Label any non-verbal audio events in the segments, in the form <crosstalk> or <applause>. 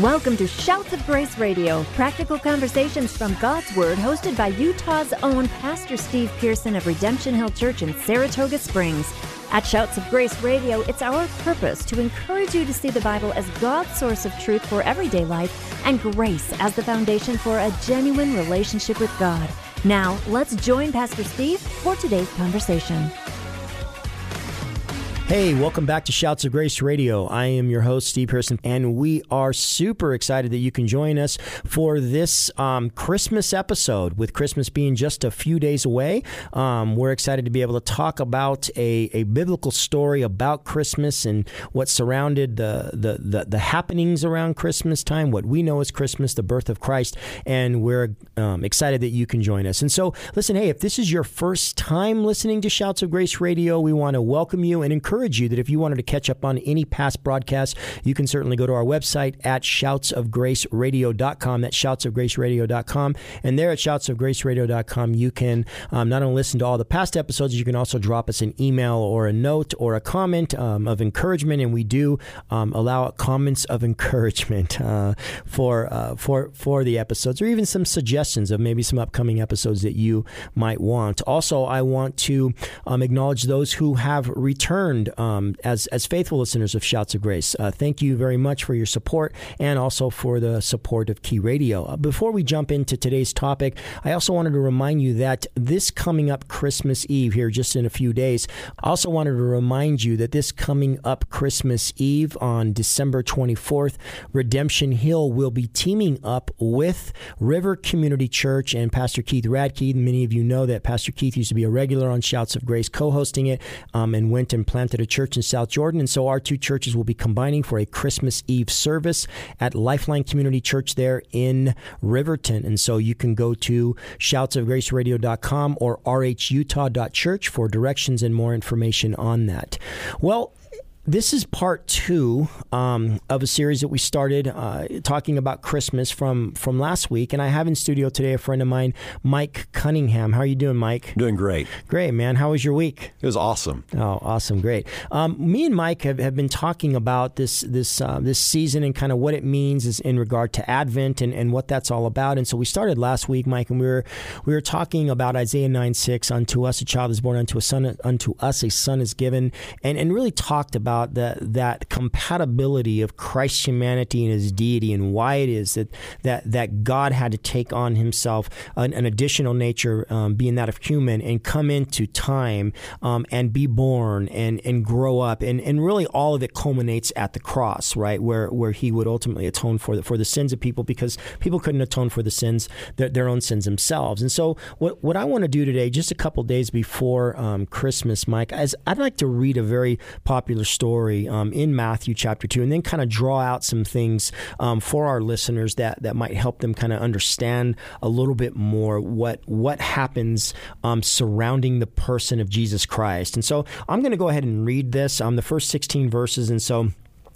Welcome to Shouts of Grace Radio, practical conversations from God's Word, hosted by Utah's own Pastor Steve Pearson of Redemption Hill Church in Saratoga Springs. At Shouts of Grace Radio, it's our purpose to encourage you to see the Bible as God's source of truth for everyday life and grace as the foundation for a genuine relationship with God. Now, let's join Pastor Steve for today's conversation. Hey, welcome back to Shouts of Grace Radio. I am your host, Steve Pearson, and we are super excited that you can join us for this um, Christmas episode. With Christmas being just a few days away, um, we're excited to be able to talk about a, a biblical story about Christmas and what surrounded the, the, the, the, happenings around Christmas time, what we know as Christmas, the birth of Christ, and we're um, excited that you can join us. And so, listen, hey, if this is your first time listening to Shouts of Grace Radio, we want to welcome you and encourage encourage you that if you wanted to catch up on any past broadcasts, you can certainly go to our website at shoutsofgraceradio.com. That's shoutsofgraceradio.com. And there at shoutsofgraceradio.com, you can um, not only listen to all the past episodes, you can also drop us an email or a note or a comment um, of encouragement. And we do um, allow comments of encouragement uh, for, uh, for, for the episodes or even some suggestions of maybe some upcoming episodes that you might want. Also, I want to um, acknowledge those who have returned um, as as faithful listeners of Shouts of Grace. Uh, thank you very much for your support and also for the support of Key Radio. Uh, before we jump into today's topic, I also wanted to remind you that this coming up Christmas Eve here, just in a few days, I also wanted to remind you that this coming up Christmas Eve on December 24th, Redemption Hill will be teaming up with River Community Church and Pastor Keith Radke. Many of you know that Pastor Keith used to be a regular on Shouts of Grace, co-hosting it, um, and went and planted a church in South Jordan. And so our two churches will be combining for a Christmas Eve service at Lifeline Community Church there in Riverton. And so you can go to shoutsofgraceradio.com or rhutah.church for directions and more information on that. Well, this is part two um, of a series that we started uh, talking about Christmas from from last week, and I have in studio today a friend of mine, Mike Cunningham. How are you doing, Mike? Doing great. Great, man. How was your week? It was awesome. Oh, awesome, great. Um, me and Mike have, have been talking about this this uh, this season and kind of what it means is in regard to Advent and, and what that's all about. And so we started last week, Mike, and we were we were talking about Isaiah nine six. Unto us a child is born, unto a son unto us a son is given, and and really talked about about that that compatibility of Christ's humanity and his deity and why it is that that, that God had to take on himself an, an additional nature, um, being that of human, and come into time um, and be born and, and grow up. And, and really all of it culminates at the cross, right? Where where he would ultimately atone for the, for the sins of people because people couldn't atone for the sins, their, their own sins themselves. And so what, what I want to do today, just a couple days before um, Christmas, Mike, is I'd like to read a very popular story story um, in Matthew chapter 2 and then kind of draw out some things um, for our listeners that, that might help them kind of understand a little bit more what, what happens um, surrounding the person of Jesus Christ. And so I'm going to go ahead and read this, um, the first 16 verses. And so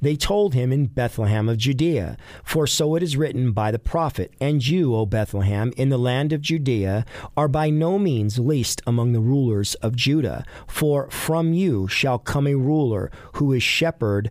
They told him in Bethlehem of Judea, For so it is written by the prophet, And you, O Bethlehem, in the land of Judea, are by no means least among the rulers of Judah, for from you shall come a ruler who is shepherd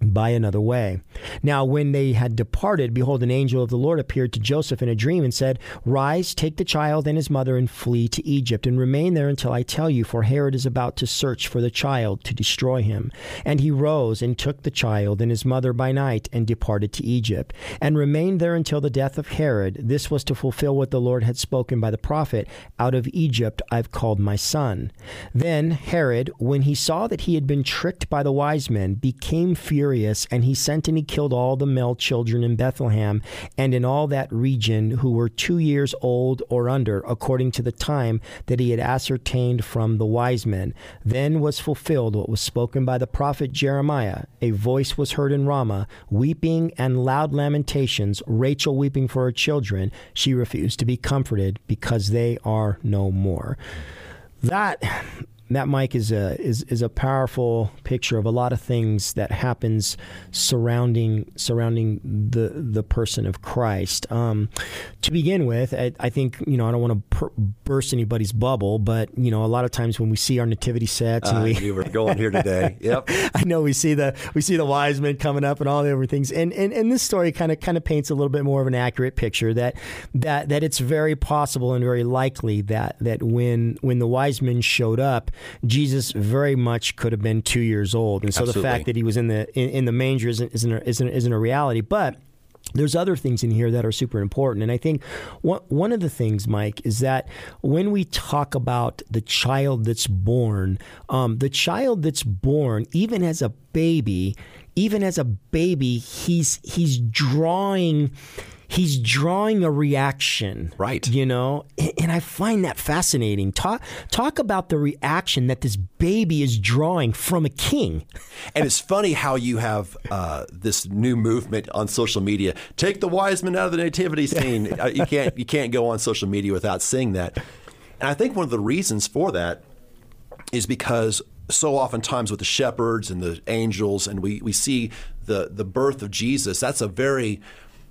by another way. Now, when they had departed, behold, an angel of the Lord appeared to Joseph in a dream and said, Rise, take the child and his mother, and flee to Egypt, and remain there until I tell you, for Herod is about to search for the child to destroy him. And he rose and took the child and his mother by night and departed to Egypt, and remained there until the death of Herod. This was to fulfill what the Lord had spoken by the prophet, Out of Egypt I've called my son. Then Herod, when he saw that he had been tricked by the wise men, became furious furious, and he sent and he killed all the male children in Bethlehem and in all that region who were two years old or under, according to the time that he had ascertained from the wise men. Then was fulfilled what was spoken by the prophet Jeremiah. A voice was heard in Ramah, weeping and loud lamentations, Rachel weeping for her children. She refused to be comforted because they are no more. That that Mike is a is is a powerful picture of a lot of things that happens surrounding surrounding the the person of Christ. Um, to begin with, I, I, think you know I don't want to per- burst anybody's bubble, but you know a lot of times when we see our nativity sets and uh, we you were going here today. <laughs> Yep, I know we see the we see the wise men coming up and all the other things, and and, and this story kind of kind of paints a little bit more of an accurate picture that that that it's very possible and very likely that that when when the wise men showed up Jesus very much could have been two years old, and so Absolutely. the fact that he was in the in, in the manger isn't isn't a, isn't, isn't a reality, but there's other things in here that are super important. And I think one, one of the things, Mike, is that when we talk about the child that's born, um, the child that's born, even as a baby, even as a baby, he's he's drawing he's drawing a reaction. Right. You know, and I find that fascinating. Talk talk about the reaction that this baby is drawing from a king. <laughs> and it's funny how you have uh, this new movement on social media. Take the wise men out of the nativity scene. Uh, you can't you can't go on social media without seeing that. And I think one of the reasons for that is because so oftentimes with the shepherds and the angels, and we, we see the, the birth of Jesus, that's a very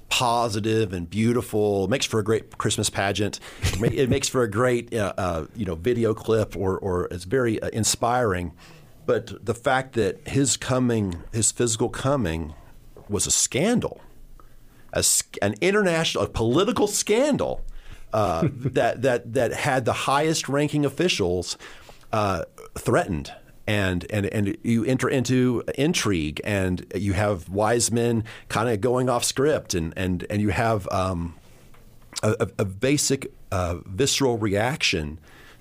positive and beautiful. It makes for a great Christmas pageant. it makes for a great uh, uh, you know video clip, or or it's very uh, inspiring. But the fact that his coming, his physical coming, was a scandal, a, an international, a political scandal uh, <laughs> that that that had the highest ranking officials uh, threatened and and and you enter into intrigue, and you have wise men kind of going off script, and and and you have um, a, a, basic uh, visceral reaction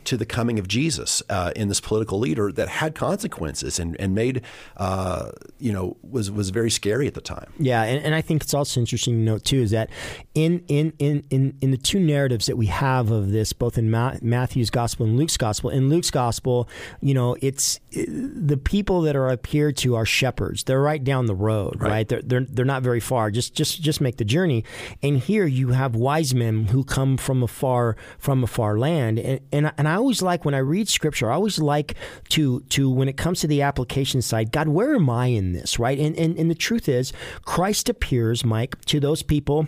to the coming of Jesus uh, in this political leader that had consequences and, and made, uh, you know, was was very scary at the time. Yeah, and, and I think it's also interesting to note too is that in in, in, in in the two narratives that we have of this, both in Ma- Matthew's gospel and Luke's gospel, in Luke's gospel, you know, it's it, the people that are appeared to are shepherds. They're right down the road, right? right? They're, they're they're not very far. Just just just make the journey. And here you have wise men who come from a far from a far land, and and, and I always like when I read scripture, I always like to to when it comes to the application side, God, where am I in this, right? And and, and the truth is, Christ appears, Mike, to those people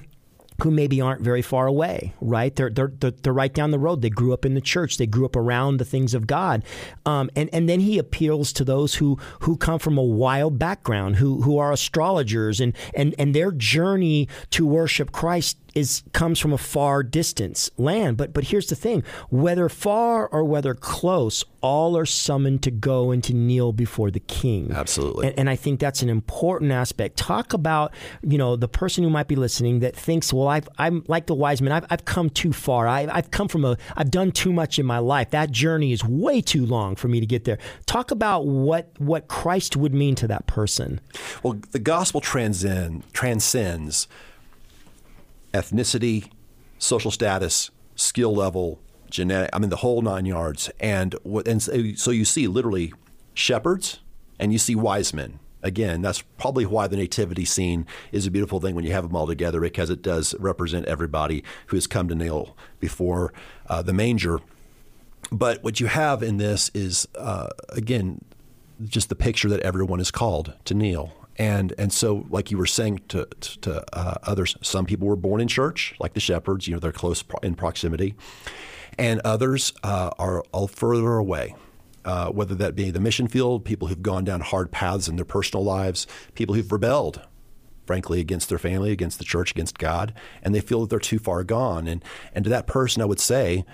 who maybe aren't very far away, right? They're, they're, they're, they're, right down the road. They grew up in the church. They grew up around the things of God. Um, and, and then he appeals to those who, who come from a wild background, who, who are astrologers, and, and, and their journey to worship Christ is comes from a far distance land. But but here's the thing: whether far or whether close, all are summoned to go and to kneel before the King. Absolutely. And, and I think that's an important aspect. Talk about you know the person who might be listening that thinks, well, I've, I'm like the wise man. I've, I've come too far. I, I've come from a. I've done too much in my life. That journey is way too long for me to get there. Talk about what what Christ would mean to that person. Well, the gospel transcend, transcends ethnicity, social status, skill level, genetic. I mean, the whole nine yards. And and so you see literally shepherds, and you see wise men. Again, that's probably why the nativity scene is a beautiful thing when you have them all together because it does represent everybody who has come to kneel before uh, the manger. But what you have in this is, uh, again, just the picture that everyone is called to kneel. And and so, like you were saying to to uh, others, some people were born in church, like the shepherds. You know, they're close in proximity, and others uh, are all further away. Uh, whether that be the mission field, people who've gone down hard paths in their personal lives, people who've rebelled, frankly, against their family, against the church, against God, and they feel that they're too far gone. And and to that person, I would say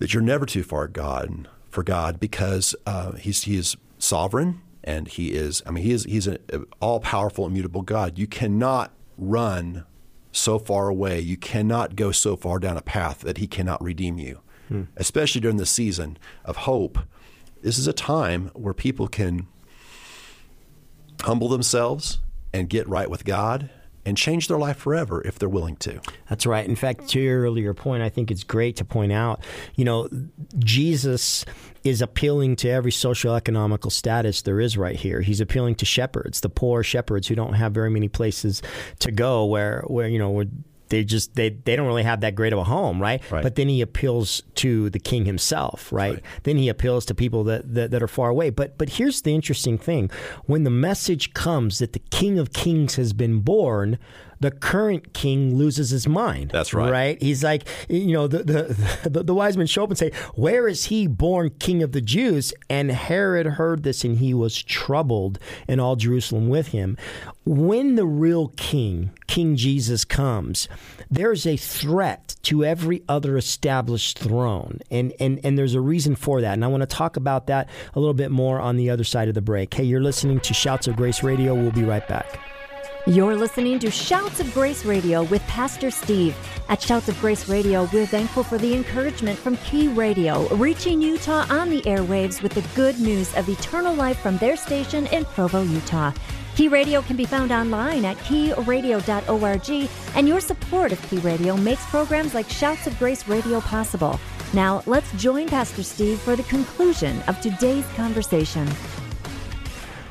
that you're never too far gone for God because uh, he's he is sovereign and he is I mean he is he's an all powerful immutable God. You cannot run so far away. You cannot go so far down a path that he cannot redeem you. Hmm. Especially during the season of hope. This is a time where people can humble themselves and get right with God and change their life forever if they're willing to. That's right. In fact, to your earlier point, I think it's great to point out, you know, Jesus is appealing to every social economical status there is right here. He's appealing to shepherds, the poor shepherds who don't have very many places to go where where you know they just they, they don't really have that great of a home, right? right? But then he appeals to the king himself, right? right? Then he appeals to people that, that, that are far away. But but here's the interesting thing: when the message comes that the King of Kings has been born, the current king loses his mind. That's right. Right? He's like, you know, the, the, <laughs> the, the, wise men show up and say, Where is he born king of the Jews? And Herod heard this and he was troubled, and all Jerusalem with him. When the real king, King Jesus, comes, there's a threat to every other established throne. And, and, and there's a reason for that. And I want to talk about that a little bit more on the other side of the break. Hey, you're listening to Shouts of Grace Radio. We'll be right back. You're listening to Shouts of Grace Radio with Pastor Steve. At Shouts of Grace Radio, we're thankful for the encouragement from Key Radio, reaching Utah on the airwaves with the good news of eternal life from their station in Provo, Utah. Key Radio can be found online at keyradio.org, and your support of Key Radio makes programs like Shouts of Grace Radio possible. Now, let's join Pastor Steve for the conclusion of today's conversation.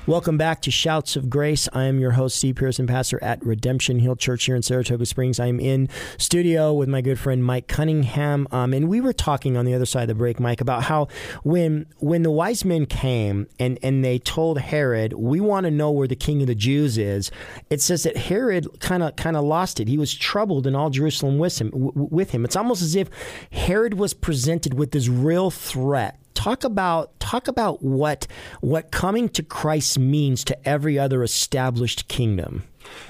Welcome back to Shouts of Grace. I am your host, Steve Pearson, pastor at Redemption Hill Church here in Saratoga Springs. I am in studio with my good friend Mike Cunningham, um, and we were talking on the other side of the break, Mike, about how when when the wise men came and and they told Herod, "We want to know where the King of the Jews is," it says that Herod kind of kind of lost it. He was troubled, and all Jerusalem with him. With him, it's almost as if Herod was presented with this real threat talk about talk about what what coming to Christ means to every other established kingdom.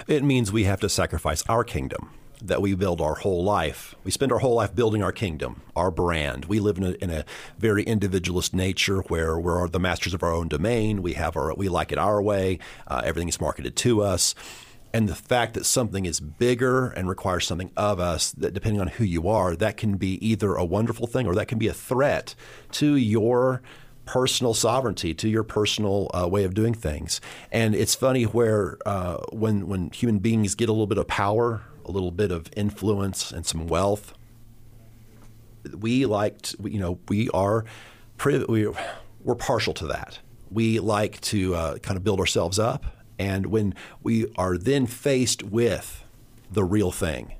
It means we have to sacrifice our kingdom that we build our whole life. We spend our whole life building our kingdom, our brand. We live in a, in a very individualist nature where we're the masters of our own domain. We have our we like it our way. Uh, everything is marketed to us and the fact that something is bigger and requires something of us that depending on who you are that can be either a wonderful thing or that can be a threat to your personal sovereignty to your personal uh, way of doing things. And it's funny where uh, when when human beings get a little bit of power a little bit of influence and some wealth we like you know we are we, we're partial to that. We like to uh, kind of build ourselves up. And when we are then faced with the real thing,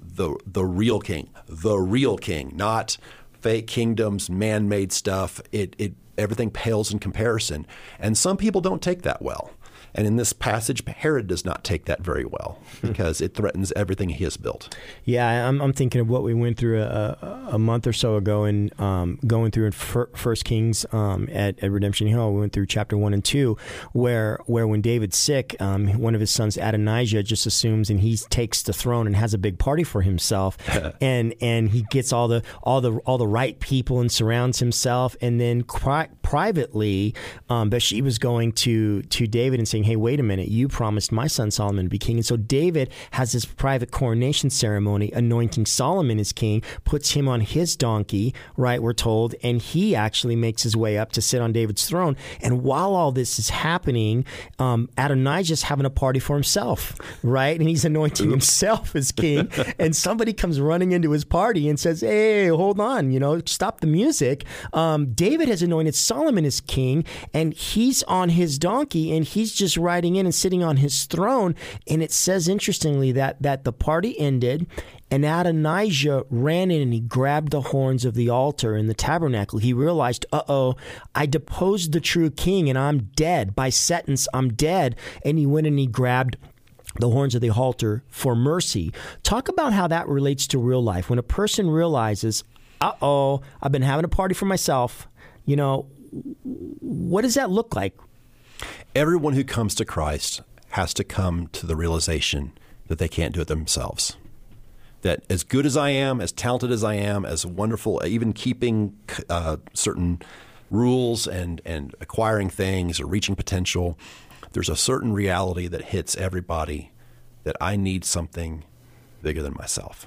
the the real king, the real king, not fake kingdoms, man-made stuff, it, it everything pales in comparison. And some people don't take that well. And in this passage, Herod does not take that very well hmm. because it threatens everything he has built. Yeah, I'm, I'm thinking of what we went through a, a month or so ago and um, going through in First Kings um, at, at, Redemption Hill. We went through chapter one and two, where where when David's sick, um, one of his sons Adonijah just assumes and he takes the throne and has a big party for himself, <laughs> and and he gets all the all the all the right people and surrounds himself, and then pri- privately, um, Bathsheba's going to to David and saying, hey, wait a minute, you promised my son Solomon to be king. And so David has this private coronation ceremony, anointing Solomon as king, puts him on his donkey, right, we're told, and he actually makes his way up to sit on David's throne. And while all this is happening, um, Adonijah's having a party for himself, right? And he's anointing Oops. himself as <laughs> king. and somebody comes running into his party and says, hey, hold on, you know, stop the music. Um, David has anointed Solomon as king, and he's on his donkey, and he's just riding in and sitting on his throne. And it says interestingly that that the party ended, and Adonijah ran in and he grabbed the horns of the altar in the tabernacle. He realized, uh oh, I deposed the true king and I'm dead. By sentence, I'm dead. And he went and he grabbed the horns of the altar for mercy. Talk about how that relates to real life. When a person realizes, uh oh, I've been having a party for myself, you know, what does that look like? Everyone who comes to Christ has to come to the realization that they can't do it themselves. That as good as I am, as talented as I am, as wonderful, even keeping uh, certain rules and, and acquiring things or reaching potential, there's a certain reality that hits everybody that I need something bigger than myself,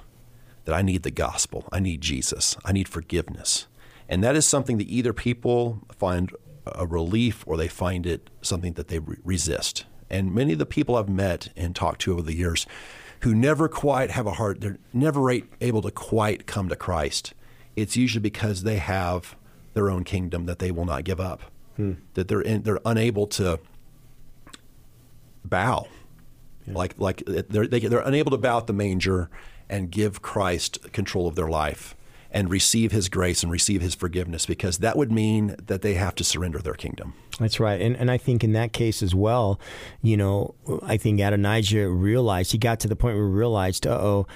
that I need the gospel, I need Jesus, I need forgiveness. And that is something that either people find a relief or they find it something that they re- resist. And many of the people I've met and talked to over the years who never quite have a heart, they're never able to quite come to Christ, it's usually because they have their own kingdom that they will not give up, hmm. that they're in, they're unable to bow, yeah. like like they're they, are they are unable to bow at the manger and give Christ control of their life and receive his grace and receive his forgiveness because that would mean that they have to surrender their kingdom. That's right. And and I think in that case as well, you know, I think Adonijah realized he got to the point where he realized, uh oh,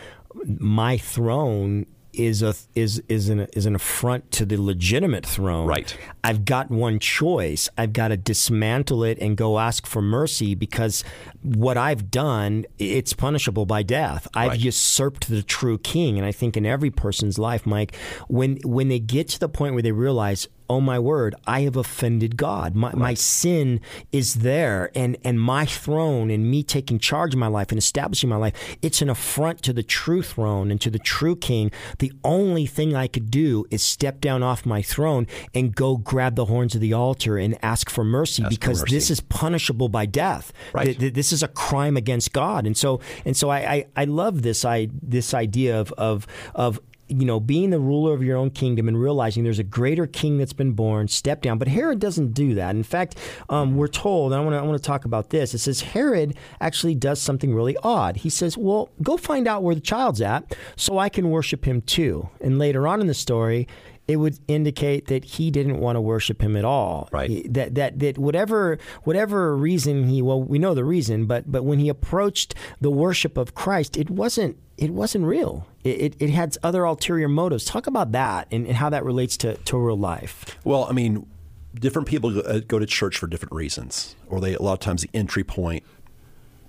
my throne is a is is an is an affront to the legitimate throne. Right. I've got one choice. I've got to dismantle it and go ask for mercy because what I've done it's punishable by death. I've right. usurped the true king, and I think in every person's life, Mike, when when they get to the point where they realize, oh my word, I have offended God. My, right. my sin is there, and, and my throne and me taking charge of my life and establishing my life, it's an affront to the true throne and to the true king. The only thing I could do is step down off my throne and go grab the horns of the altar and ask for mercy ask because for mercy. this is punishable by death. Right. This is a crime against God. And so and so I, I, I love this I this idea of of of you know, being the ruler of your own kingdom and realizing there's a greater king that's been born, step down. But Herod doesn't do that. In fact, um, we're told, I want to I want to talk about this. It says Herod actually does something really odd. He says, "Well, go find out where the child's at, so I can worship him too." And later on in the story, it would indicate that he didn't want to worship him at all. Right. He, that that that whatever whatever reason he well we know the reason, but but when he approached the worship of Christ, it wasn't it wasn't real. It, it, it had other ulterior motives. Talk about that and, and how that relates to, to real life. Well, I mean, different people go uh, to church for different reasons, or they a lot of times the entry point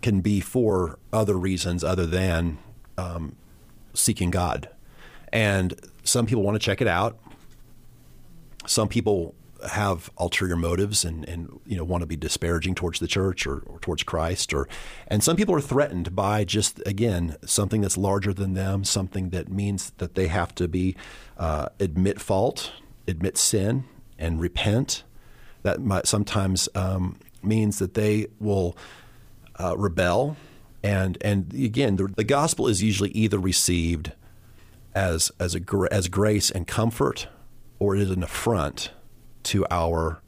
can be for other reasons other than um, seeking God. And some people want to check it out. Some people have ulterior motives and, and you know want to be disparaging towards the church or, or, towards Christ or and some people are threatened by just again something that's larger than them something that means that they have to be uh, admit fault admit sin and repent. That might sometimes um, means that they will uh, rebel. And and again the, the gospel is usually either received as as a as grace and comfort or it is an affront to our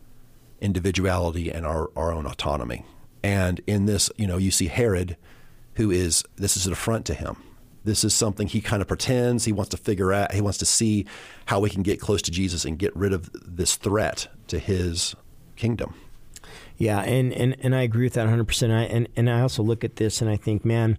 individuality and our, our own autonomy. And in this, you know, you see Herod, who is, this is an affront to him. This is something he kind of pretends. He wants to figure out, he wants to see how we can get close to Jesus and get rid of this threat to his kingdom. Yeah, and, and, and I agree with that 100%. I, and, and I also look at this and I think, man,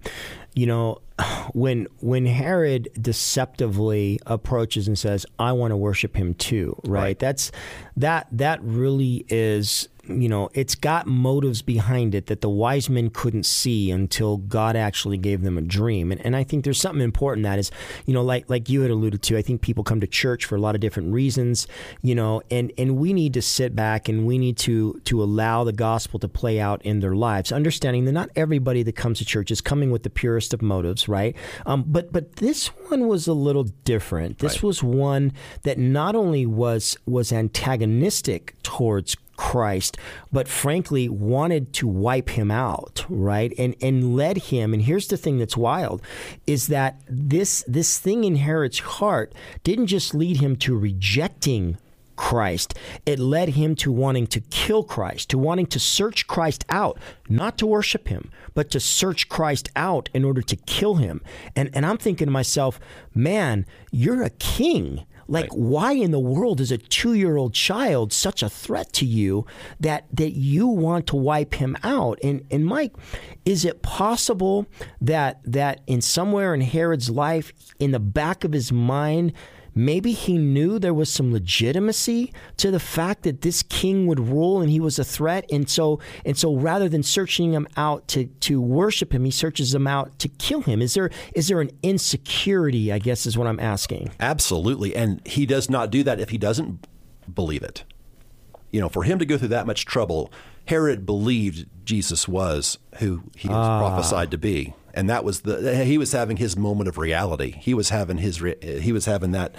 you know, <sighs> when when Herod deceptively approaches and says, "I want to worship him too," right? right? That's that that really is you know, it's got motives behind it that the wise men couldn't see until God actually gave them a dream. And, and I think there's something important that is, you know, like like you had alluded to, I think people come to church for a lot of different reasons, you know, and, and we need to sit back and we need to to allow the gospel to play out in their lives, understanding that not everybody that comes to church is coming with the purest of motives, right? Um, but but this one was a little different. This right. was one that not only was was antagonistic towards Christ, but frankly wanted to wipe him out, right? And and led him. And here's the thing that's wild is that this this thing in Herod's heart didn't just lead him to rejecting Christ. It led him to wanting to kill Christ, to wanting to search Christ out, not to worship him, but to search Christ out in order to kill him. And and I'm thinking to myself, man, you're a king. Like, right. why in the world is a two year old child such a threat to you that that you want to wipe him out? And and Mike, is it possible that that in somewhere in Herod's life, in the back of his mind, maybe he knew there was some legitimacy to the fact that this king would rule and he was a threat. And so and so rather than searching him out to to worship him he searches him out to kill him. Is there is there an insecurity i guess is what i'm asking? Absolutely. And he does not do that if he doesn't believe it. You know for him to go through that much trouble herod believed jesus was who he was ah. prophesied to be and that was the he was having his moment of reality. He was having his he was having that.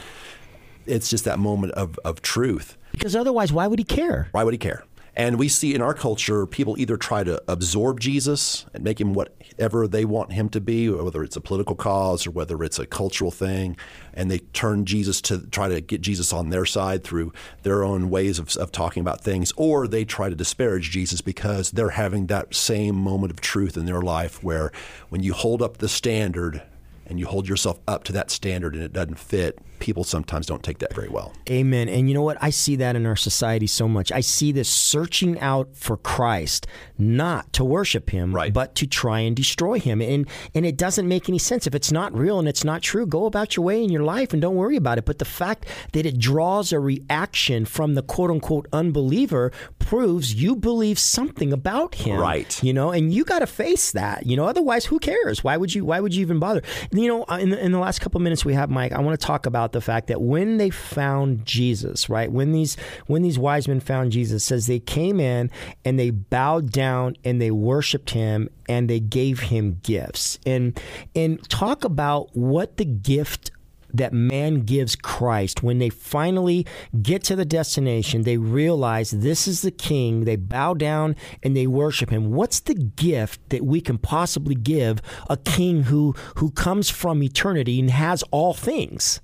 It's just that moment of of truth. Because otherwise, why would he care? Why would he care? And we see in our culture, people either try to absorb Jesus and make him whatever they want him to be, whether it's a political cause or whether it's a cultural thing, and they turn Jesus to try to get Jesus on their side through their own ways of, of talking about things, or they try to disparage Jesus because they're having that same moment of truth in their life where when you hold up the standard and you hold yourself up to that standard and it doesn't fit, people sometimes don't take that very well. Amen. And you know what? I see that in our society so much. I see this searching out for Christ, not to worship him, right. but to try and destroy him. And and it doesn't make any sense. If it's not real and it's not true, go about your way in your life and don't worry about it. But the fact that it draws a reaction from the quote unquote unbeliever proves you believe something about him. Right. You know, and you got to face that. You know, otherwise who cares? Why would you why would you even bother? You know, in the, in the last couple minutes we have Mike, I want to talk about about the fact that when they found Jesus, right? When these when these wise men found Jesus, says they came in and they bowed down and they worshiped him and they gave him gifts. And and talk about what the gift that man gives Christ, when they finally get to the destination, they realize this is the king, they bow down and they worship him. What's the gift that we can possibly give a king who, who comes from eternity and has all things?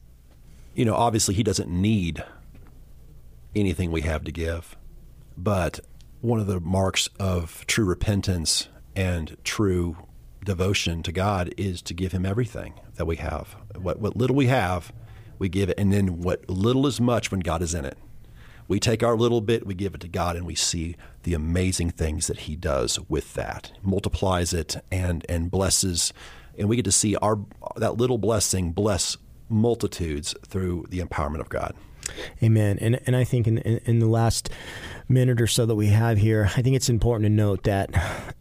You know, obviously he doesn't need anything we have to give. But one of the marks of true repentance and true devotion to God is to give him everything that we have. What, what little we have, we give it. And then what little is much when God is in it. We take our little bit, we give it to God, and we see the amazing things that He does with that, multiplies it, and and blesses, and we get to see our that little blessing bless multitudes through the empowerment of God. Amen. And and I think in, in, in the last minute or so that we have here, I think it's important to note that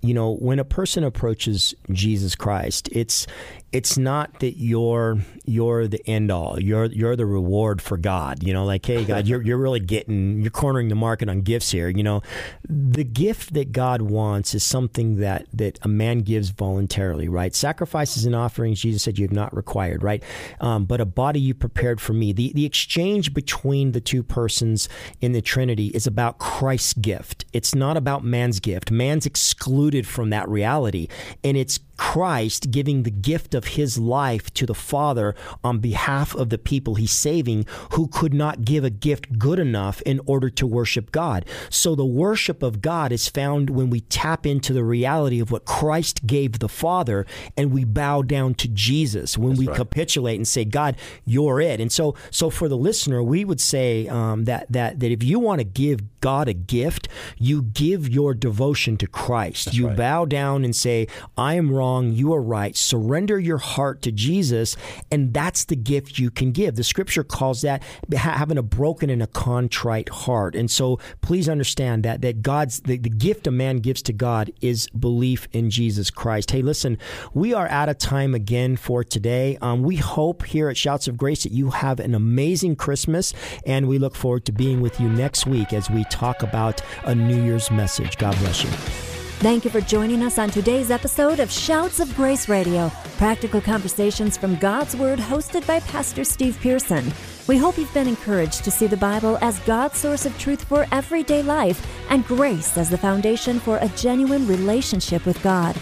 you know when a person approaches Jesus Christ, it's it's not that you're you're the end all. You're you're the reward for God. You know, like hey God, you're you're really getting you're cornering the market on gifts here. You know, the gift that God wants is something that that a man gives voluntarily, right? Sacrifices and offerings, Jesus said you have not required, right? Um, but a body you prepared for me. The the exchange between the two persons in the Trinity is about Christ's gift. It's not about man's gift. Man's excluded from that reality, and it's Christ giving the gift of his life to the Father on behalf of the people he's saving who could not give a gift good enough in order to worship God. So the worship of God is found when we tap into the reality of what Christ gave the Father and we bow down to Jesus, when That's we right. capitulate and say, God, you're it. And so, so for the listener, we would say um, that, that, that if you want to give God a gift, you give your devotion to Christ. That's you right. bow down and say, I am wrong wrong, you are right. Surrender your heart to Jesus, and that's the gift you can give. The scripture calls that having a broken and a contrite heart. And so please understand that that God's the, the gift a man gives to God is belief in Jesus Christ. Hey, listen, we are out of time again for today. Um, we hope here at Shouts of Grace that you have an amazing Christmas, and we look forward to being with you next week as we talk about a New Year's message. God bless you. Thank you for joining us on today's episode of Shouts of Grace Radio, practical conversations from God's Word hosted by Pastor Steve Pearson. We hope you've been encouraged to see the Bible as God's source of truth for everyday life and grace as the foundation for a genuine relationship with God.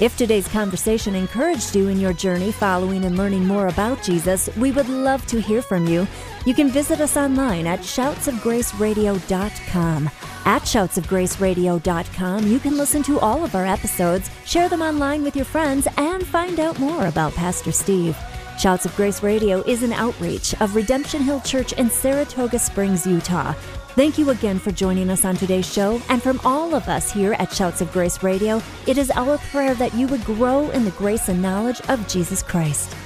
If today's conversation encouraged you in your journey following and learning more about Jesus, we would love to hear from you. You can visit us online at shoutsofgraceradio.com. At shoutsofgraceradio.com, you can listen to all of our episodes, share them online with your friends, and find out more about Pastor Steve. Shouts of Grace Radio is an outreach of Redemption Hill Church in Saratoga Springs, Utah. Thank you again for joining us on today's show. And from all of us here at Shouts of Grace Radio, it is our prayer that you would grow in the grace and knowledge of Jesus Christ.